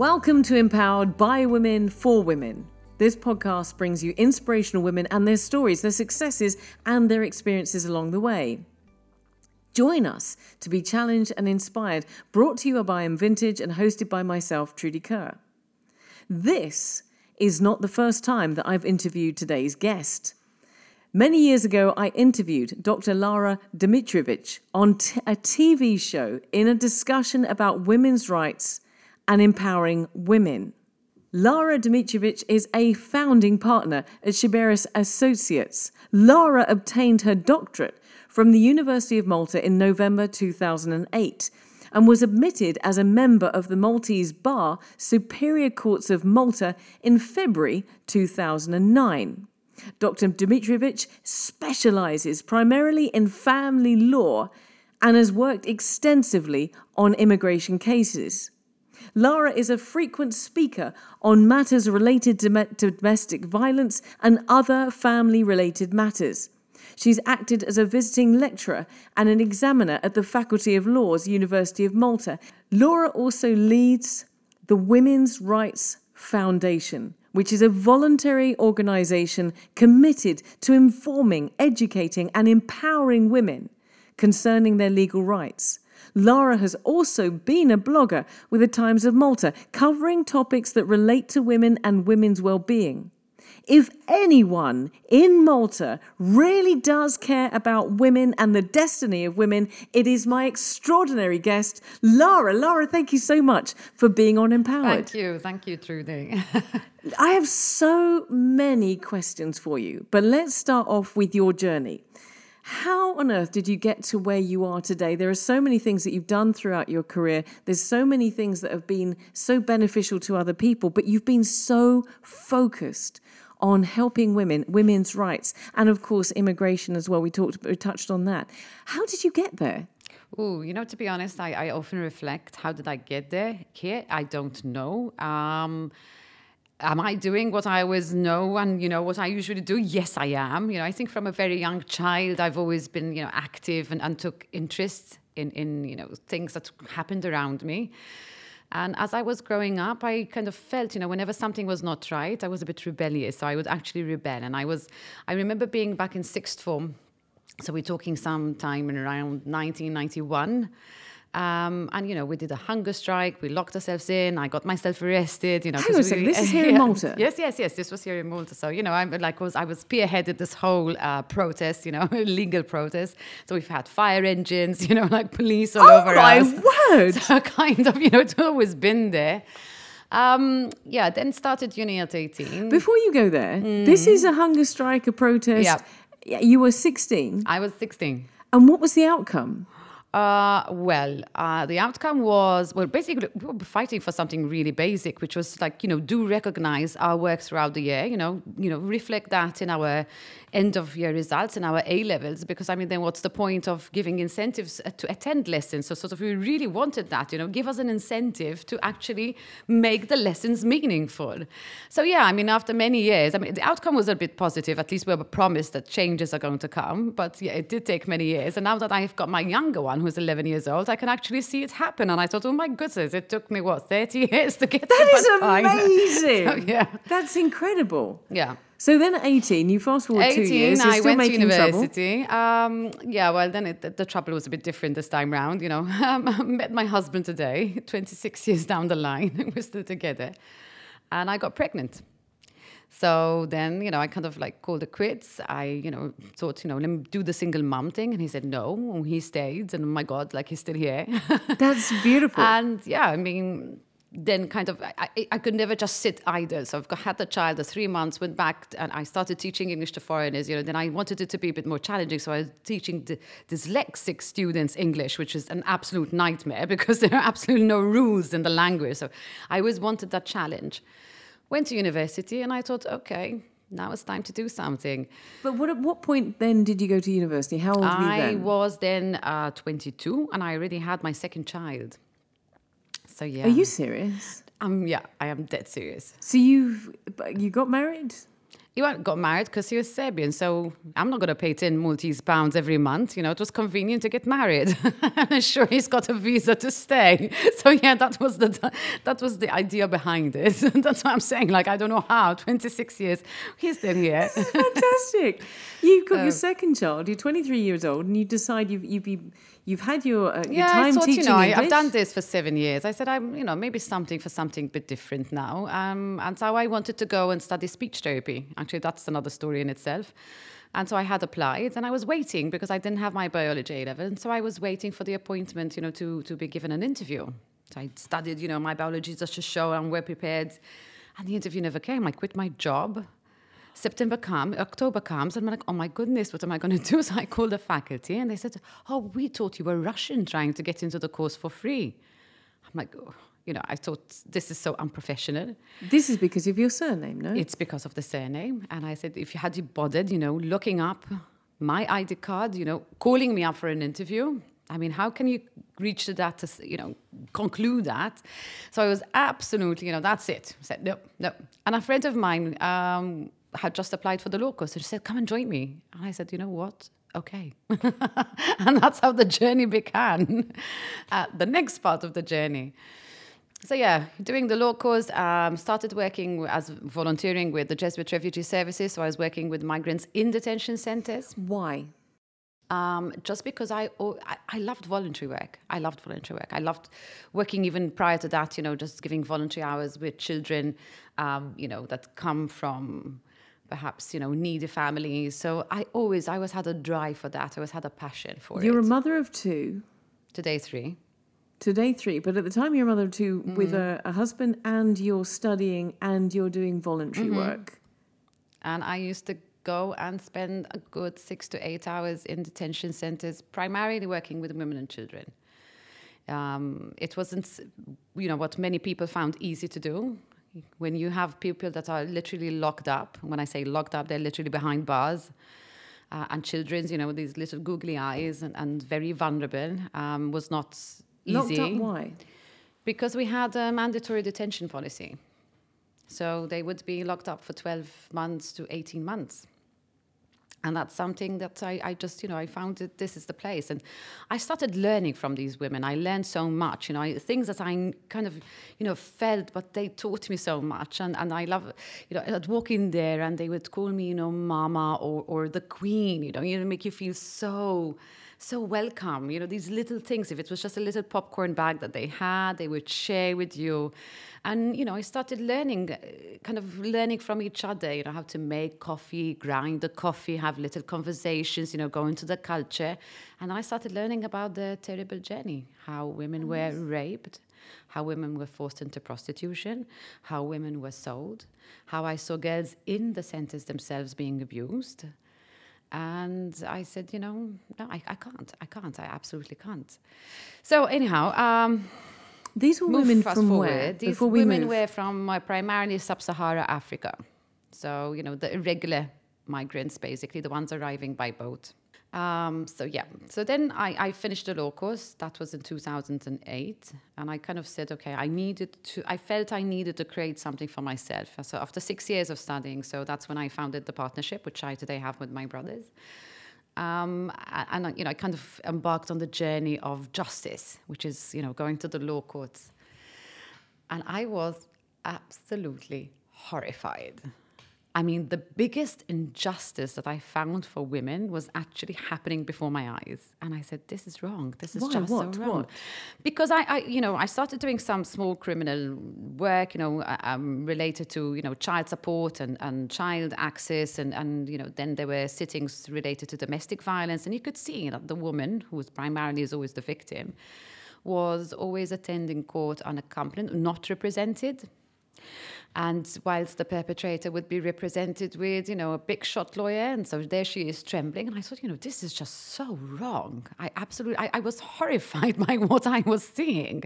Welcome to Mpowered by Women for Women. This podcast brings you inspirational women and their stories, their successes, and their experiences along the way. Join us to be challenged and inspired, brought to you by M Vintage and hosted by myself, Trudy Kerr. This is not the first time that I've interviewed today's guest. Many years ago, I interviewed Dr. Lara Dimitrijevic on t- a TV show in a discussion about women's rights and empowering women. Lara Dimitrijevic is a founding partner at Sciberras Associates. Lara obtained her doctorate from the University of Malta in November 2008 and was admitted as a member of the Maltese Bar Superior Courts of Malta in February 2009. Dr. Dimitrijevic specializes primarily in family law and has worked extensively on immigration cases. Lara is a frequent speaker on matters related to domestic violence and other family related matters. She's acted as a visiting lecturer and an examiner at the Faculty of Laws, University of Malta. Lara also leads the Women's Rights Foundation, which is a voluntary organisation committed to informing, educating, and empowering women concerning their legal rights. Lara has also been a blogger with the Times of Malta, covering topics that relate to women and women's well-being. If anyone in Malta really does care about women and the destiny of women, it is my extraordinary guest, Lara. Lara, thank you so much for being on Mpowered. Thank you. Thank you, Trudy. I have so many questions for you, but let's start off with your journey. How on earth did you get to where you are today? There are so many things that you've done throughout your career. There's so many things that have been so beneficial to other people, but you've been so focused on helping women, women's rights, and of course immigration as well. We talked, we touched on that. How did you get there? Oh, you know, to be honest, I, I, often reflect. How did I get there? Here, I don't know. Um, am I doing what I always know and you know what I usually do? Yes, I am. You know, I think from a very young child, I've always been you know active and, and took interest in in you know things that happened around me. And as I was growing up, I kind of felt, you know, whenever something was not right, I was a bit rebellious. So I would actually rebel. And I was, I remember being back in sixth form. So we're talking sometime in around 1991. Um, and you know, we did a hunger strike. We locked ourselves in. I got myself arrested. You know, Hang on second. This is here in Malta. Yes, yes, yes. This was here in Malta. So you know, I'm like was I was spearheaded this whole uh, protest. You know, legal protest. So we've had fire engines. You know, like police all over us. oh over my us. word! So kind of, you know, it's always been there. Um, yeah, then started uni at 18. Before you go there, mm. this is a hunger strike, a protest. Yeah. You were 16. I was 16. And what was the outcome? Uh, well, uh, the outcome was well, basically we were fighting for something really basic, which was like you know do recognize our work throughout the year, you know, you know reflect that in our end of year results and our A levels, because I mean then what's the point of giving incentives uh, to attend lessons? So sort of we really wanted that, you know, give us an incentive to actually make the lessons meaningful. So yeah, I mean after many years, I mean the outcome was a bit positive. At least we were promised that changes are going to come, but yeah, it did take many years. And now that I've got my younger one who's 11 years old, I can actually see it happen. And I thought, oh my goodness, it took me, what, 30 years to get that is amazing. So, yeah. That's incredible. Yeah. So then at 18, you fast forward 18, two years, I went to university. Um, yeah, well, then it, the, the, trouble was a bit different this time round. You know, um, I met my husband today, 26 years down the line. And we're still together. And I got pregnant. So then, you know, I kind of like called it quits. I, you know, thought, you know, let me do the single mom thing. And he said no. He stayed. And oh my God, like he's still here. That's beautiful. and yeah, I mean, then kind of I, I could never just sit idle so i've got, had the child the three months went back and i started teaching english to foreigners you know then i wanted it to be a bit more challenging so i was teaching dyslexic students english which is an absolute nightmare because there are absolutely no rules in the language so i always wanted that challenge went to university and I thought, okay, now it's time to do something. But what, at what point then did you go to university? How old were you then? I was then uh, 22 and I already had my second child. So yeah. Are you serious? Um, yeah, I am dead serious. So you've you got married? He got married because he was Serbian. So I'm not going to pay 10 Maltese pounds every month. You know, it was convenient to get married. I'm sure he's got a visa to stay. So yeah, that was the that was the idea behind it. That's what I'm saying. Like, I don't know how, 26 years, he's still here. Fantastic. You've got your um, second child. You're 23 years old, and you decide you've, you've, you've had your, uh, your yeah, time I thought, teaching you know, I. I've done this for seven years. I said, I'm, you know, maybe something for something a bit different now. Um, and so I wanted to go and study speech therapy. Actually, that's another story in itself. And so I had applied and I was waiting because I didn't have my biology A level. And so I was waiting for the appointment, you know, to, to be given an interview. So I studied, you know, my biology just to show I'm well prepared. And the interview never came. I quit my job. September comes, October comes, and I'm like, oh my goodness, what am I going to do? So I called the faculty and they said, oh, we thought you were Russian trying to get into the course for free. I'm like, oh, you know, I thought this is so unprofessional. This is because of your surname, no? It's because of the surname. And I said, if you had you bothered, you know, looking up my ID card, you know, calling me up for an interview, I mean, how can you reach to that to, you know, conclude that? So I was absolutely, you know, that's it. I said, no, no. And a friend of mine um, had just applied for the law course and she said, come and join me. And I said, you know what? Okay. and that's how the journey began. Uh, the next part of the journey. So yeah, doing the law course, um, started working as volunteering with the Jesuit Refugee Services. So I was working with migrants in detention centers. Why? Um, just because I, oh, I I loved voluntary work. I loved voluntary work. I loved working even prior to that. You know, just giving voluntary hours with children, um, you know, that come from perhaps you know needy families. So I always, I always had a drive for that. I always had a passion for it. You're a mother of two, Today three. today three, but at the time you're a mother of 2 with a, a husband and you're studying and you're doing voluntary work. And I used to go and spend a good six to eight hours in detention centers, primarily working with women and children. Um, it wasn't, you know, what many people found easy to do. When you have people that are literally locked up, when I say locked up, they're literally behind bars. Uh, and children's, you know, these little googly eyes and, and very vulnerable, um, was not easy Locked up, why? because we had a mandatory detention policy. So they would be locked up for 12 months to 18 months. And that's something that I, I just, you know, I found that this is the place. And I started learning from these women. I learned so much, you know, I, things that I kind of, you know, felt, but they taught me so much. And, and I love, you know, I'd walk in there and they would call me, you know, mama or, or the queen, you know, you know, make you feel so, so welcome. You know, these little things. If it was just a little popcorn bag that they had, they would share with you. And, you know, I started learning, uh, kind of learning from each other, you know, how to make coffee, grind the coffee, have little conversations, you know, go into the culture. And I started learning about the terrible journey, how women were raped, how women were forced into prostitution, how women were sold, how I saw girls in the centers themselves being abused. And I said, you know, no, I, I can't. I can't. I absolutely can't. So, anyhow, um, These were women from forward. where? These Before we women move. were from uh, primarily sub-Sahara Africa. So, you know, the irregular migrants, basically, the ones arriving by boat. Um, so, yeah. So then I, I finished the law course. That was in 2008. And I kind of said, okay, I needed to, I felt I needed to create something for myself. So after six years of studying, so that's when I founded the partnership, which I today have with my brothers. Um, and, you know, I kind of embarked on the journey of justice, which is, you know, going to the law courts. And I was absolutely horrified. I mean, the biggest injustice that I found for women was actually happening before my eyes. And I said, this is wrong. This is Why? just What? so wrong. What? Because I, I, you know, I started doing some small criminal work, you know, uh, um, related to, you know, child support and, and child access. And, and, you know, then there were sittings related to domestic violence. And you could see that the woman, who was primarily is always the victim, was always attending court unaccompanied, not represented. And whilst the perpetrator would be represented with, you know, a big shot lawyer, and so there she is trembling. And I thought, you know, this is just so wrong. I absolutely, I, I was horrified by what I was seeing.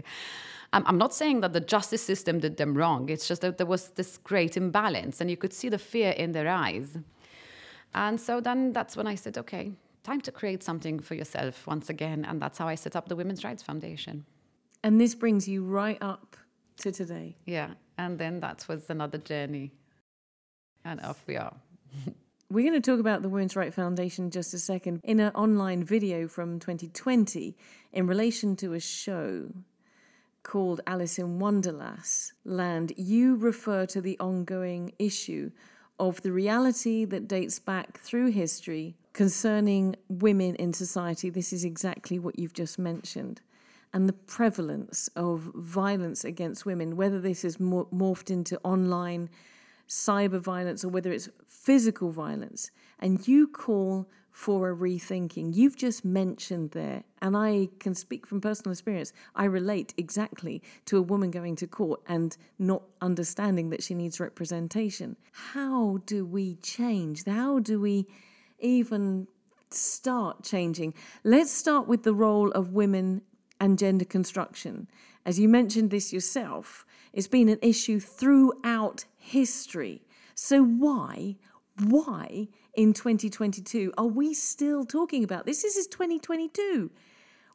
I'm, I'm not saying that the justice system did them wrong. It's just that there was this great imbalance, and you could see the fear in their eyes. And so then that's when I said, okay, time to create something for yourself once again. And that's how I set up the Women's Rights Foundation. And this brings you right up to today. Yeah. And then that was another journey. And off we are. We're going to talk about the Women's Right Foundation just a second. In an online video from 2020, in relation to a show called Alice in Wonderland, Land, you refer to the ongoing issue of the reality that dates back through history concerning women in society. This is exactly what you've just mentioned. And the prevalence of violence against women, whether this is morphed into online cyber violence or whether it's physical violence, and you call for a rethinking. You've just mentioned there, and I can speak from personal experience, I relate exactly to a woman going to court and not understanding that she needs representation. How do we change? How do we even start changing? Let's start with the role of women and gender construction. As you mentioned this yourself, it's been an issue throughout history. So, why, why in 2022 are we still talking about this? This is 2022.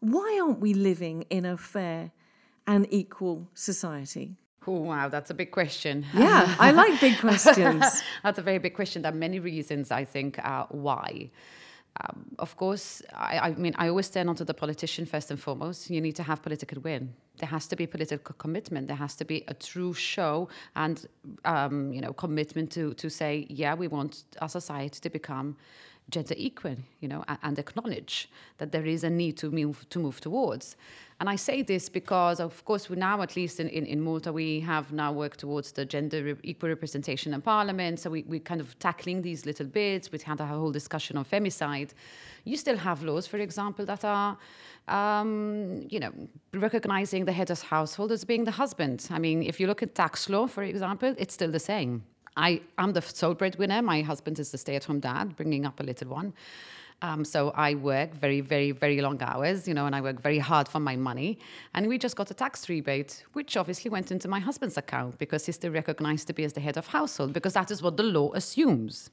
Why aren't we living in a fair and equal society? Oh, wow, that's a big question. Yeah, I like big questions. that's a very big question. There are many reasons, I think, uh, why. Um, of course, I, I, mean, I always stand onto the politician first and foremost. You need to have political will. There has to be political commitment. There has to be a true show and, um, you know, commitment to to say, yeah, we want our society to become gender equal, you know, and, and acknowledge that there is a need to move to move towards. And I say this because, of course, we now, at least in, in, in Malta, we have now worked towards the gender re- equal representation in parliament. So we, we're kind of tackling these little bits. We had a whole discussion on femicide. You still have laws, for example, that are, um, you know, recognizing the head of household as being the husband. I mean, if you look at tax law, for example, it's still the same. I am the sole breadwinner. My husband is the stay-at-home dad, bringing up a little one. Um, so I work very, very, very long hours, you know, and I work very hard for my money. And we just got a tax rebate, which obviously went into my husband's account because he's still recognized to be as the head of household, because that is what the law assumes.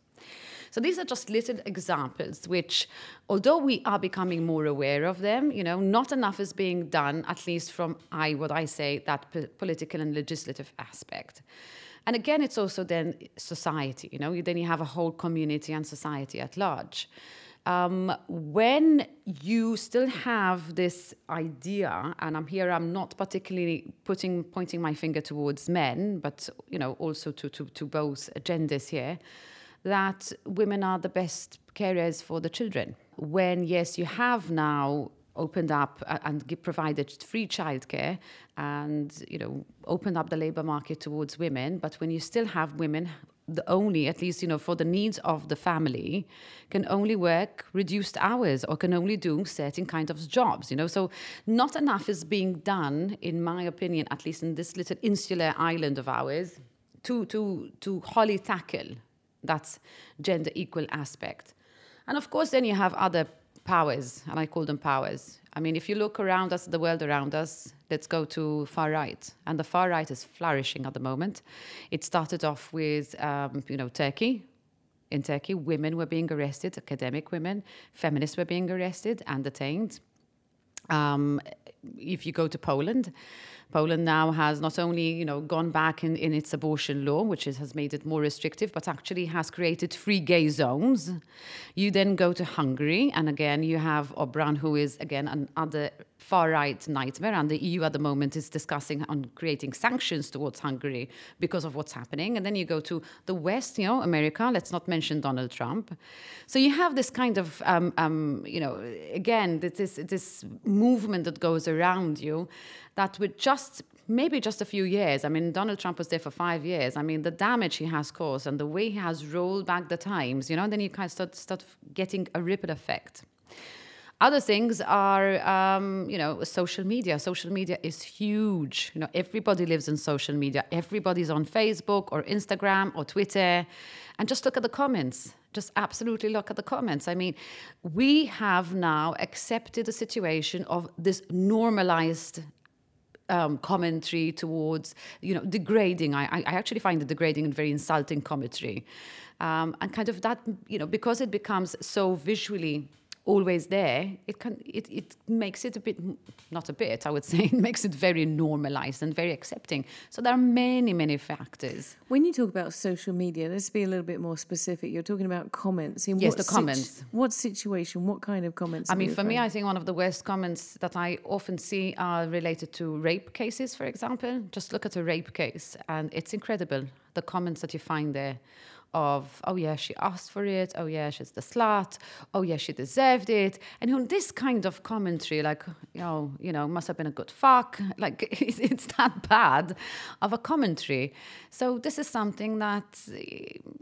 So these are just little examples which, although we are becoming more aware of them, you know, not enough is being done, at least from I, what I say, that p- political and legislative aspect. And again, it's also then society, you know, then you have a whole community and society at large um, when you still have this idea, and I'm here, I'm not particularly putting pointing my finger towards men, but you know also to to, to both genders here, that women are the best carers for the children. When yes, you have now opened up and provided free childcare and you know opened up the labor market towards women but when you still have women the only, at least, you know, for the needs of the family, can only work reduced hours or can only do certain kind of jobs, you know. So not enough is being done, in my opinion, at least in this little insular island of ours, to to to wholly tackle that gender equal aspect. And of course, then you have other powers, and I call them powers. I mean, if you look around us, the world around us, let's go to far right, and the far right is flourishing at the moment. It started off with, um, you know, Turkey. In Turkey, women were being arrested, academic women, feminists were being arrested and detained. Um, if you go to Poland, Poland now has not only you know gone back in, in its abortion law, which is, has made it more restrictive, but actually has created free gay zones. You then go to Hungary, and again you have Orbán, who is again another far right nightmare. And the EU at the moment is discussing on creating sanctions towards Hungary because of what's happening. And then you go to the West, you know, America. Let's not mention Donald Trump. So you have this kind of, um, um, you know, again, this this movement that goes around you that with just maybe just a few years. I mean, Donald Trump was there for five years. I mean, the damage he has caused and the way he has rolled back the times, you know, then you kind of start, start getting a ripple effect. Other things are, um, you know, social media. Social media is huge. You know, everybody lives in social media. Everybody's on Facebook or Instagram or Twitter. And just look at the comments. Just absolutely look at the comments. I mean, we have now accepted a situation of this normalized um, commentary towards, you know, degrading. I, I actually find the degrading and very insulting commentary. Um, and kind of that, you know, because it becomes so visually always there, it can it, it makes it a bit not a bit, I would say, it makes it very normalized and very accepting. So there are many, many factors. When you talk about social media, let's be a little bit more specific. You're talking about comments. In Yes, what the comments. what situation? What kind of comments? I mean, for me, I think one of the worst comments that I often see are related to rape cases, for example. Just look at a rape case, and it's incredible the comments that you find there of, oh, yeah, she asked for it. Oh, yeah, she's the slut. Oh, yeah, she deserved it. And you know, this kind of commentary, like, you know, you know, must have been a good fuck. Like, it's, it's that bad of a commentary. So this is something that,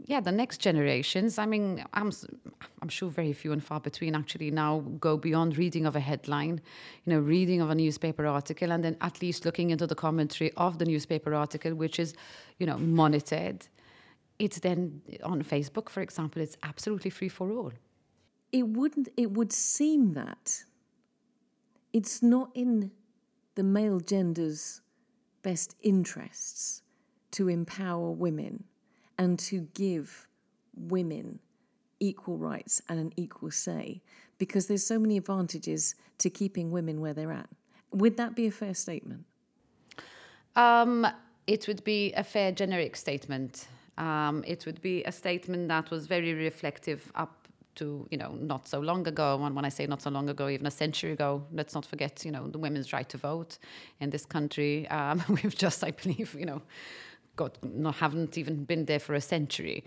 yeah, the next generations, I mean, I'm, I'm sure very few and far between actually now go beyond reading of a headline, you know, reading of a newspaper article, and then at least looking into the commentary of the newspaper article, which is, you know, monitored. It's then on Facebook, for example, it's absolutely free for all. it wouldn't it would seem that it's not in the male gender's best interests to empower women and to give women equal rights and an equal say because there's so many advantages to keeping women where they're at would that be a fair statement Um, it would be a fair generic statement. Um, it would be a statement that was very reflective up to, you know, not so long ago. And when I say not so long ago, even a century ago, let's not forget, you know, the women's right to vote in this country. Um, we've just, I believe, you know, got not haven't even been there for a century.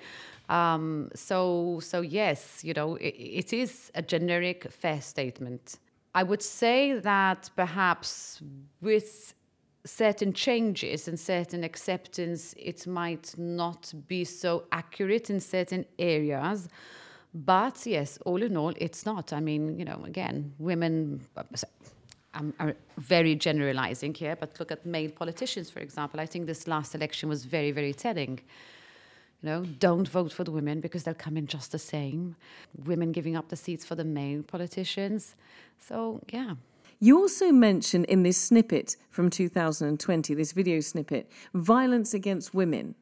Um, so, so yes, you know, it, it is a generic fair statement. I would say that perhaps with certain changes and certain acceptance, it might not be so accurate in certain areas. But yes, all in all, it's not. I mean, you know, again, women. I'm, very generalizing here, but look at male politicians, for example. I think this last election was very, very telling. You know, don't vote for the women because they'll come in just the same. Women giving up the seats for the male politicians. So, yeah. You also mention in this snippet from 2020, this video snippet, violence against women.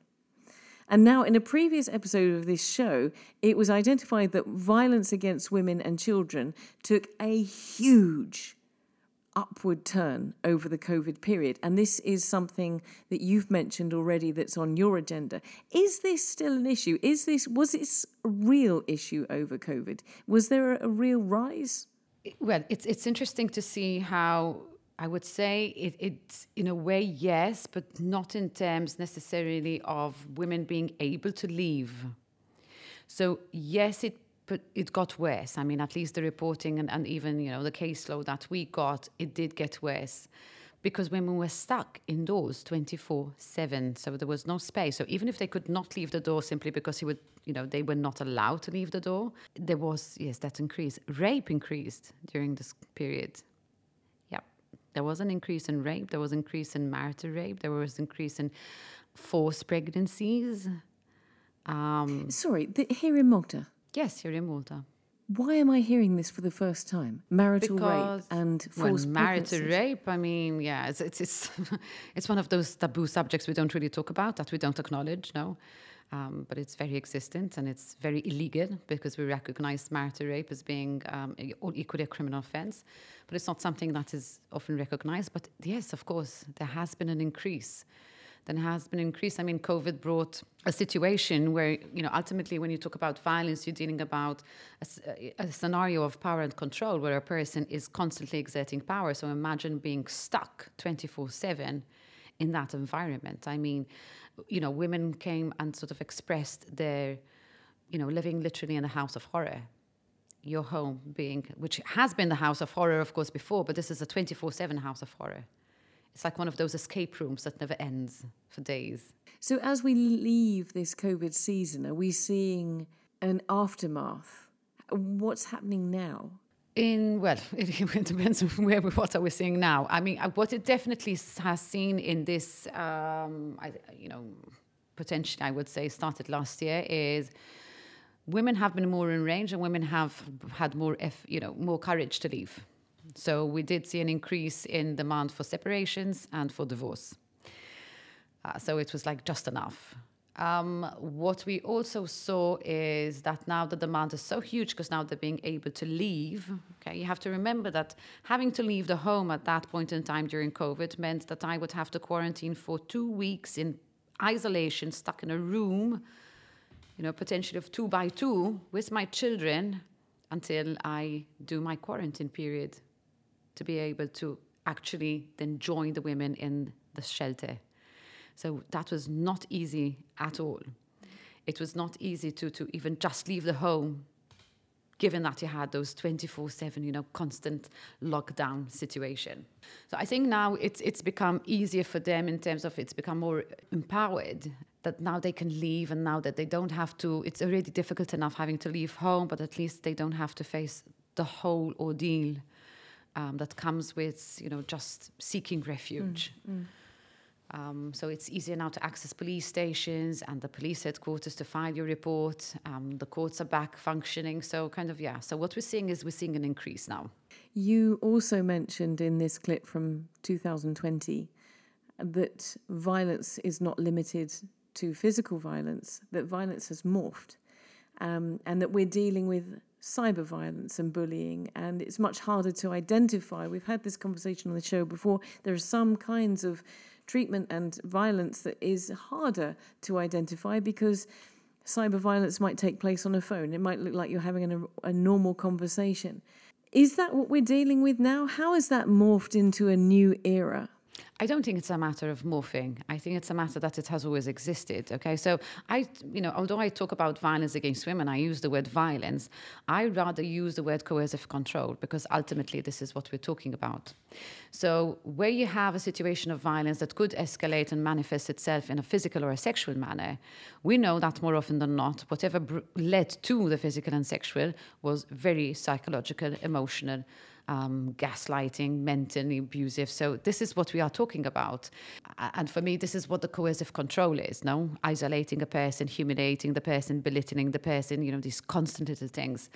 And now, in a previous episode of this show, it was identified that violence against women and children took a huge upward turn over the COVID period. And this is something that you've mentioned already that's on your agenda. Is this still an issue? Is this was this a real issue over COVID? Was there a, a real rise? Well, it's it's interesting to see how I would say it, it's in a way yes, but not in terms necessarily of women being able to leave. So yes, it but it got worse. I mean, at least the reporting and, and even you know the caseload that we got, it did get worse because women were stuck indoors 24 7 so there was no space. So even if they could not leave the door simply because he would you know they were not allowed to leave the door there was yes that increase rape increased during this period. Yeah there was an increase in rape there was an increase in marital rape there was increase in forced pregnancies. Um, Sorry, the, here in Malta, yes here in malta why am I hearing this for the first time? Marital because rape and forced marital rape, I mean, yeah, it's it's it's, it's one of those taboo subjects we don't really talk about, that we don't acknowledge, no. Um, but it's very existent and it's very illegal because we recognize marital rape as being um, equally a criminal offense. But it's not something that is often recognized. But yes, of course, there has been an increase there has been increased. I mean, COVID brought a situation where, you know, ultimately when you talk about violence, you're dealing about a scenario of power and control where a person is constantly exerting power. So imagine being stuck 24 7 in that environment. I mean, you know, women came and sort of expressed their, you know, living literally in a house of horror. Your home being, which has been the house of horror, of course, before, but this is a 24 7 house of horror. It's like one of those escape rooms that never ends for days. So, as we leave this COVID season, are we seeing an aftermath? What's happening now? In well, it, depends on where what are we seeing now. I mean, uh, what it definitely has seen in this, um, I, you know, potentially I would say started last year is women have been more in range and women have had more, eff, you know, more courage to leave. So we did see an increase in demand for separations and for divorce. Uh, so it was like just enough. Um, what we also saw is that now the demand is so huge because now they're being able to leave. Okay, you have to remember that having to leave the home at that point in time during COVID meant that I would have to quarantine for two weeks in isolation, stuck in a room, you know, potentially of two by two with my children until I do my quarantine period to be able to actually then join the women in the shelter. So that was not easy at all. It was not easy to, to even just leave the home, given that you had those 24 7, you know, constant lockdown situation. So I think now it's, it's become easier for them in terms of it's become more empowered that now they can leave and now that they don't have to, it's already difficult enough having to leave home, but at least they don't have to face the whole ordeal um, that comes with, you know, just seeking refuge. Mm, mm. Um, so it's easier now to access police stations and the police headquarters to file your report. Um, the courts are back functioning. So, kind of, yeah. So, what we're seeing is we're seeing an increase now. You also mentioned in this clip from 2020 that violence is not limited to physical violence, that violence has morphed, um, and that we're dealing with cyber violence and bullying, and it's much harder to identify. We've had this conversation on the show before. There are some kinds of treatment and violence that is harder to identify because cyber violence might take place on a phone. It might look like you're having a, a normal conversation. Is that what we're dealing with now? How has that morphed into a new era? I don't think it's a matter of morphing. I think it's a matter that it has always existed. Okay, so I, you know, although I talk about violence against women, I use the word violence. I rather use the word coercive control because ultimately this is what we're talking about. So where you have a situation of violence that could escalate and manifest itself in a physical or a sexual manner, we know that more often than not, whatever led to the physical and sexual was very psychological, emotional um, gaslighting, mentally abusive. So this is what we are talking about. And for me, this is what the coercive control is, no? Isolating a person, humiliating the person, belittling the person, you know, these constant little things.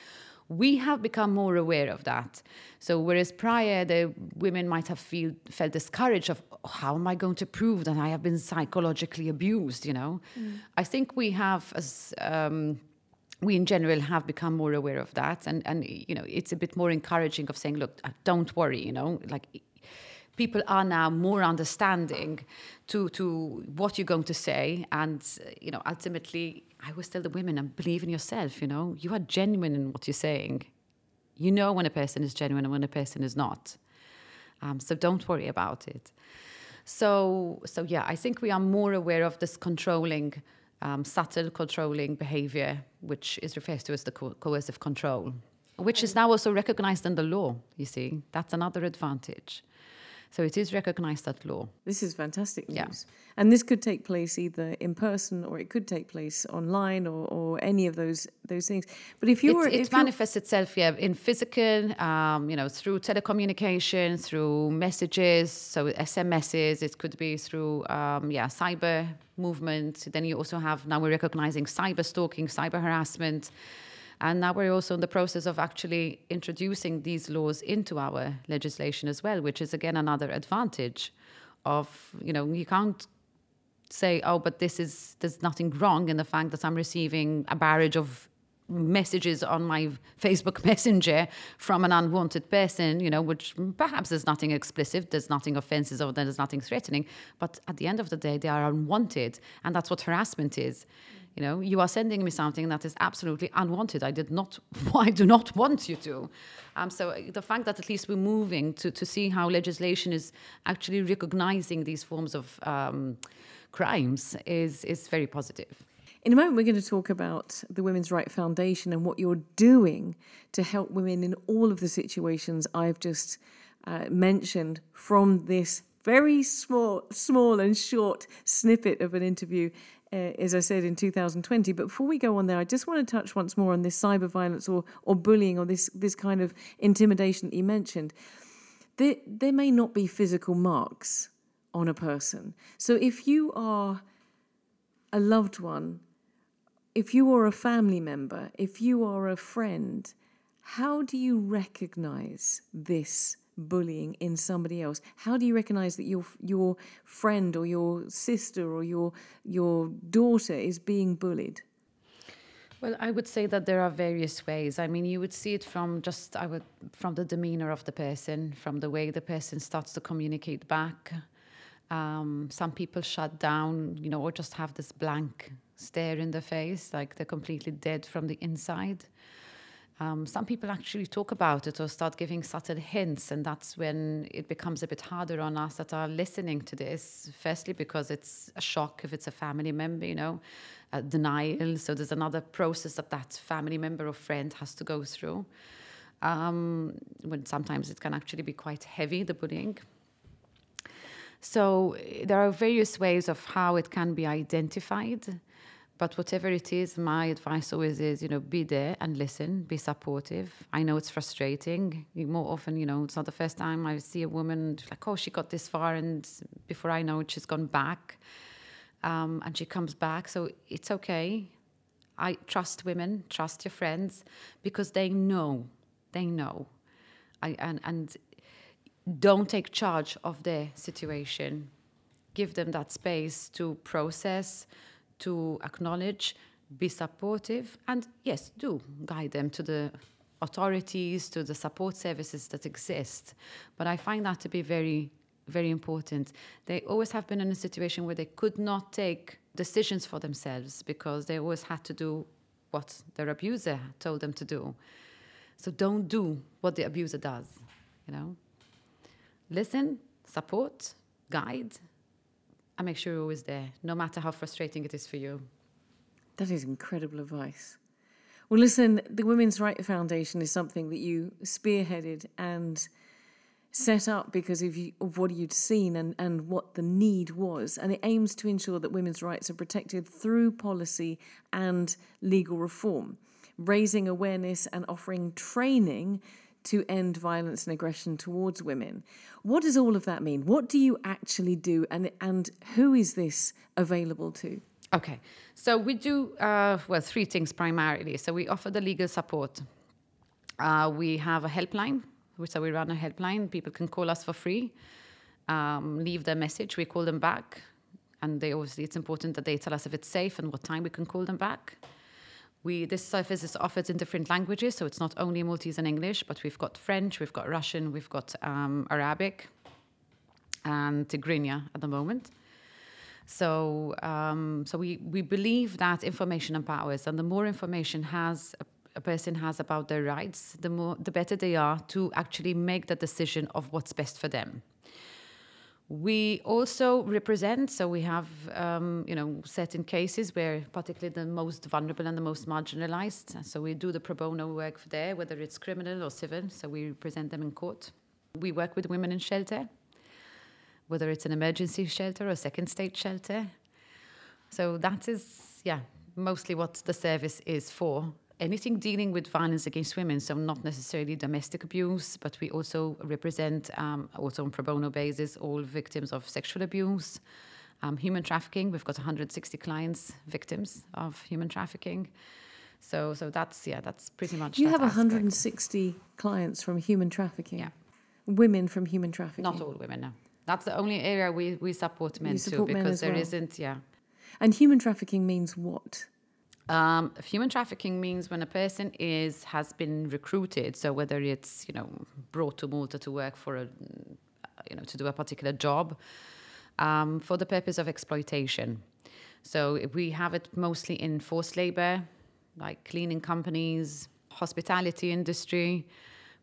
We have become more aware of that. So whereas prior the women might have feel, felt discouraged of oh, how am I going to prove that I have been psychologically abused, you know? Mm. I think we have as um, we in general have become more aware of that. And and you know it's a bit more encouraging of saying look uh, don't worry you know? Like people are now more understanding to to what you're going to say. And you know ultimately i always tell the women and believe in yourself you know? You are genuine in what you're saying. You know when a person is genuine and when a person is not. Um, so don't worry about it. So so yeah i think we are more aware of this controlling um, subtle controlling behavior, which is referred to as the co- coercive control, which is now also recognized in the law. You see, that's another advantage. So it is recognized at law. This is fantastic news. Yeah. And this could take place either in person or it could take place online or, or any of those those things. But if you it, were, it if manifests itself, yeah, in physical, um, you know, through telecommunication, through messages, so SMSs. It could be through, um, yeah, cyber movement. Then you also have now we're recognizing cyber stalking, cyber harassment. And now we're also in the process of actually introducing these laws into our legislation as well, which is again another advantage of, you know, you can't say, oh, but this is, there's nothing wrong in the fact that I'm receiving a barrage of messages on my Facebook Messenger from an unwanted person, you know, which perhaps there's nothing explicit, there's nothing offensive, or there's nothing threatening. But at the end of the day, they are unwanted. And that's what harassment is. You know, you are sending me something that is absolutely unwanted. I did not, I do not want you to. Um, so uh, the fact that at least we're moving to, to see how legislation is actually recognizing these forms of um, crimes is, is very positive. In a moment, we're going to talk about the Women's Right Foundation and what you're doing to help women in all of the situations I've just uh, mentioned from this very small, small and short snippet of an interview uh, as I said, in 2020. But before we go on there, I just want to touch once more on this cyber violence or, or bullying or this, this kind of intimidation that you mentioned. There, there may not be physical marks on a person. So if you are a loved one, if you are a family member, if you are a friend, how do you recognize this bullying in somebody else? How do you recognize that your your friend or your sister or your your daughter is being bullied? Well, I would say that there are various ways. I mean, you would see it from just I would from the demeanor of the person, from the way the person starts to communicate back. Um, some people shut down, you know, or just have this blank stare in the face, like they're completely dead from the inside. Um, some people actually talk about it or start giving subtle hints, and that's when it becomes a bit harder on us that are listening to this. Firstly, because it's a shock if it's a family member, you know, denial. So there's another process that that family member or friend has to go through. Um, when sometimes it can actually be quite heavy, the bullying. So there are various ways of how it can be identified. But whatever it is, my advice always is, you know, be there and listen, be supportive. I know it's frustrating. More often, you know, it's not the first time I see a woman like, oh, she got this far, and before I know it, she's gone back, um, and she comes back. So it's okay. I trust women, trust your friends, because they know, they know, I, and and don't take charge of their situation. Give them that space to process to acknowledge, be supportive, and yes, do guide them to the authorities, to the support services that exist. But I find that to be very, very important. They always have been in a situation where they could not take decisions for themselves because they always had to do what their abuser told them to do. So don't do what the abuser does, you know. Listen, support, guide, and make sure you're always there, no matter how frustrating it is for you. That is incredible advice. Well, listen, the Women's Right Foundation is something that you spearheaded and set up because of, you, of what you'd seen and, and what the need was. And it aims to ensure that women's rights are protected through policy and legal reform, raising awareness and offering training to end violence and aggression towards women. What does all of that mean? What do you actually do, and and who is this available to? Okay, so we do uh, well three things primarily. So we offer the legal support. Uh, we have a helpline, so we run a helpline. People can call us for free, um, leave their message. We call them back, and they obviously it's important that they tell us if it's safe and what time we can call them back. We, this service is offered in different languages, so it's not only Maltese and English, but we've got French, we've got Russian, we've got um, Arabic, and Tigrinya at the moment. So, um, so we, we believe that information empowers, and the more information has a, a, person has about their rights, the more the better they are to actually make the decision of what's best for them. We also represent, so we have, um, you know, certain cases where particularly the most vulnerable and the most marginalized. So we do the pro bono work there, whether it's criminal or civil. So we represent them in court. We work with women in shelter, whether it's an emergency shelter or second state shelter. So that is, yeah, mostly what the service is for anything dealing with violence against women, so not necessarily domestic abuse, but we also represent, um, also on pro bono basis, all victims of sexual abuse, um, human trafficking. We've got 160 clients, victims of human trafficking. So, so that's yeah, that's pretty much. You have aspect. 160 clients from human trafficking. Yeah, women from human trafficking. Not all women, no. That's the only area we, we support men support too, because there well. not yeah. And human trafficking means what? Um, human trafficking means when a person is has been recruited. So whether it's you know brought to Malta to work for a you know to do a particular job um, for the purpose of exploitation. So we have it mostly in forced labor, like cleaning companies, hospitality industry,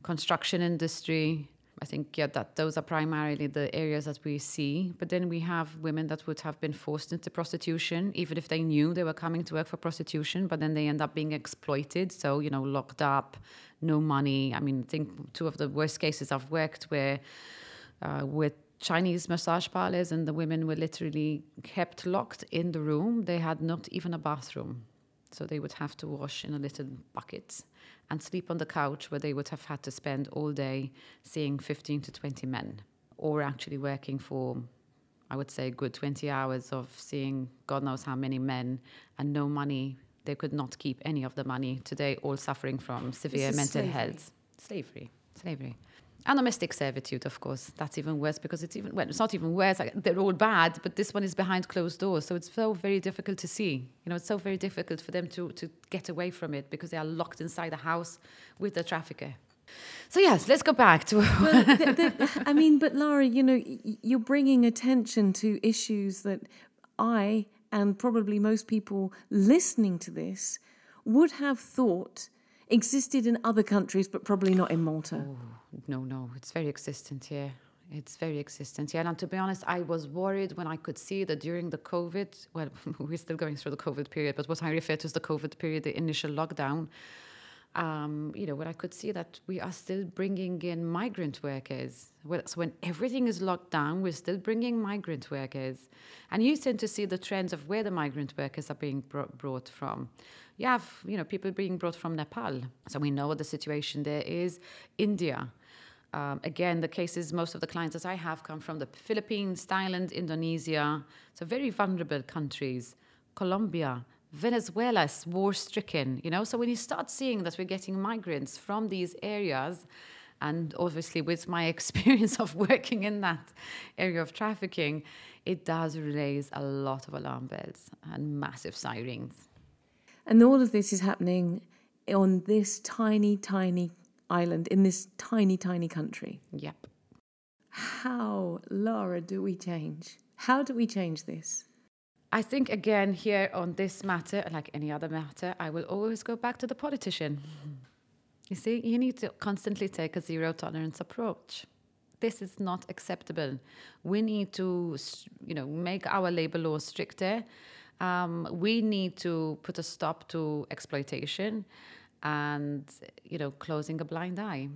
construction industry, I think yeah, that those are primarily the areas that we see. But then we have women that would have been forced into prostitution, even if they knew they were coming to work for prostitution, but then they end up being exploited. So you know, locked up, no money. I mean, I think two of the worst cases I've worked were uh, with Chinese massage parlors, and the women were literally kept locked in the room. They had not even a bathroom, so they would have to wash in a little bucket and sleep on the couch where they would have had to spend all day seeing 15 to 20 men or actually working for I would say a good 20 hours of seeing God knows how many men and no money. They could not keep any of the money. Today, all suffering from severe mental slavery. health. Slavery. Slavery. And domestic servitude, of course, that's even worse because it's even well, it's not even worse. Like, they're all bad, but this one is behind closed doors, so it's so very difficult to see. You know, it's so very difficult for them to to get away from it because they are locked inside the house with the trafficker. So yes, let's go back to. well, the, the, I mean, but Lara, you know, you're bringing attention to issues that I and probably most people listening to this would have thought existed in other countries, but probably not in Malta. Oh, no, no, it's very existent here. It's very existent, here. And to be honest, I was worried when I could see that during the COVID, well, we're still going through the COVID period, but what I refer to as the COVID period, the initial lockdown, um, you know, when I could see that we are still bringing in migrant workers. Well, so when everything is locked down, we're still bringing migrant workers. And you tend to see the trends of where the migrant workers are being brought from. You have, you know, people being brought from Nepal. So we know what the situation there is. India. Um, again, the cases, most of the clients that I have come from the Philippines, Thailand, Indonesia. So very vulnerable countries. Colombia, Venezuela is war stricken, you know. So when you start seeing that we're getting migrants from these areas, and obviously with my experience of working in that area of trafficking, it does raise a lot of alarm bells and massive sirens. And all of this is happening on this tiny, tiny island in this tiny, tiny country. Yep. How, Lara, do we change? How do we change this? I think again here on this matter, like any other matter, I will always go back to the politician. You see, you need to constantly take a zero tolerance approach. This is not acceptable. We need to, you know, make our labor laws stricter. Um, we need to put a stop to exploitation, and you know, closing a blind eye.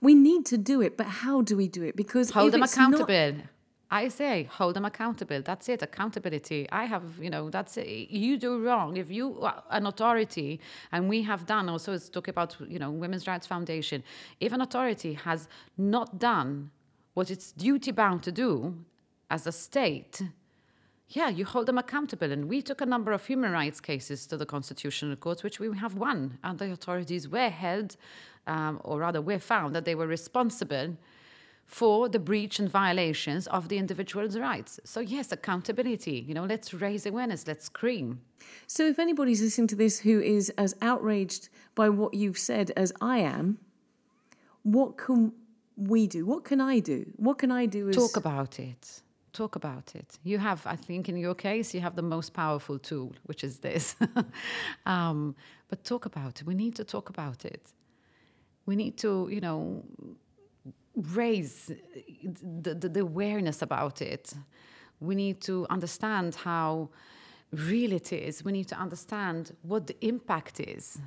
We need to do it, but how do we do it? Because hold them accountable. Not- I say hold them accountable. That's it. Accountability. I have, you know, that's it. You do wrong. If you are an authority, and we have done also, let's talk about, you know, Women's Rights Foundation. If an authority has not done what it's duty bound to do as a state, yeah, you hold them accountable. And we took a number of human rights cases to the Constitutional Court, which we have won. And the authorities were held, um, or rather, were found that they were responsible for the breach and violations of the individual's rights. So, yes, accountability. You know, let's raise awareness, let's scream. So, if anybody's listening to this who is as outraged by what you've said as I am, what can we do? What can I do? What can I do? As... Talk about it. Talk about it. You have, I think, in your case, you have the most powerful tool, which is this. um, but talk about it. We need to talk about it. We need to, you know, raise the, the, the awareness about it. We need to understand how real it is. We need to understand what the impact is.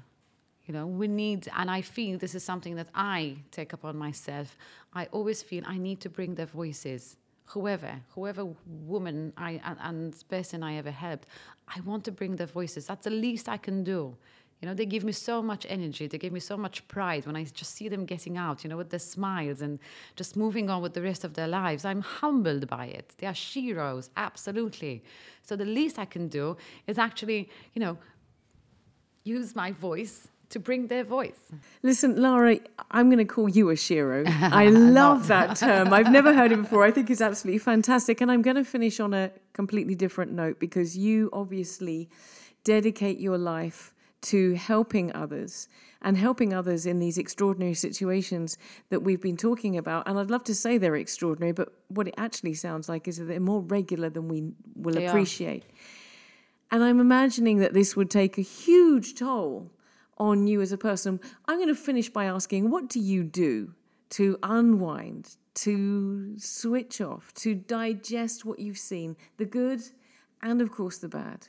You know, we need, and I feel this is something that I take upon myself. I always feel I need to bring their voices. Whoever, whoever woman I and, and person I ever helped, I want to bring their voices. That's the least I can do. You know, they give me so much energy. They give me so much pride when I just see them getting out, you know, with their smiles and just moving on with the rest of their lives. I'm humbled by it. They are heroes, absolutely. So the least I can do is actually, you know, use my voice to bring their voice. Listen, Lara, I'm going to call you a shero. I love that term. I've never heard it before. I think it's absolutely fantastic. And I'm going to finish on a completely different note because you obviously dedicate your life to helping others and helping others in these extraordinary situations that we've been talking about. And I'd love to say they're extraordinary, but what it actually sounds like is that they're more regular than we will they appreciate. Are. And I'm imagining that this would take a huge toll on you as a person. I'm going to finish by asking what do you do to unwind, to switch off, to digest what you've seen, the good and, of course, the bad?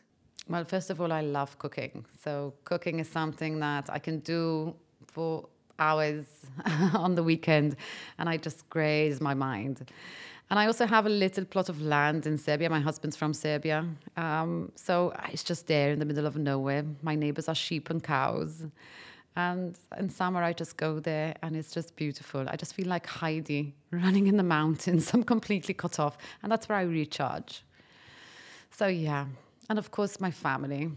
Well, first of all, I love cooking. So, cooking is something that I can do for hours on the weekend and I just graze my mind. And I also have a little plot of land in Serbia. My husband's from Serbia. Um, so it's just there in the middle of nowhere. My neighbors are sheep and cows. And in summer, I just go there and it's just beautiful. I just feel like Heidi running in the mountains. I'm completely cut off. And that's where I recharge. So, yeah, and of course my family.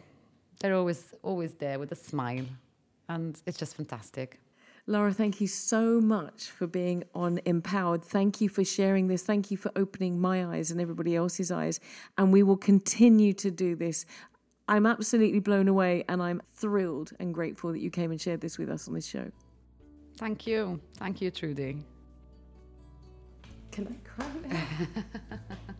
They're always always there with a smile, and it's just fantastic. Lara, thank you so much for being on Mpowered. Thank you for sharing this. Thank you for opening my eyes and everybody else's eyes. And we will continue to do this. I'm absolutely blown away and I'm thrilled and grateful that you came and shared this with us on this show. Thank you. Thank you, Trudy. Can I cry now?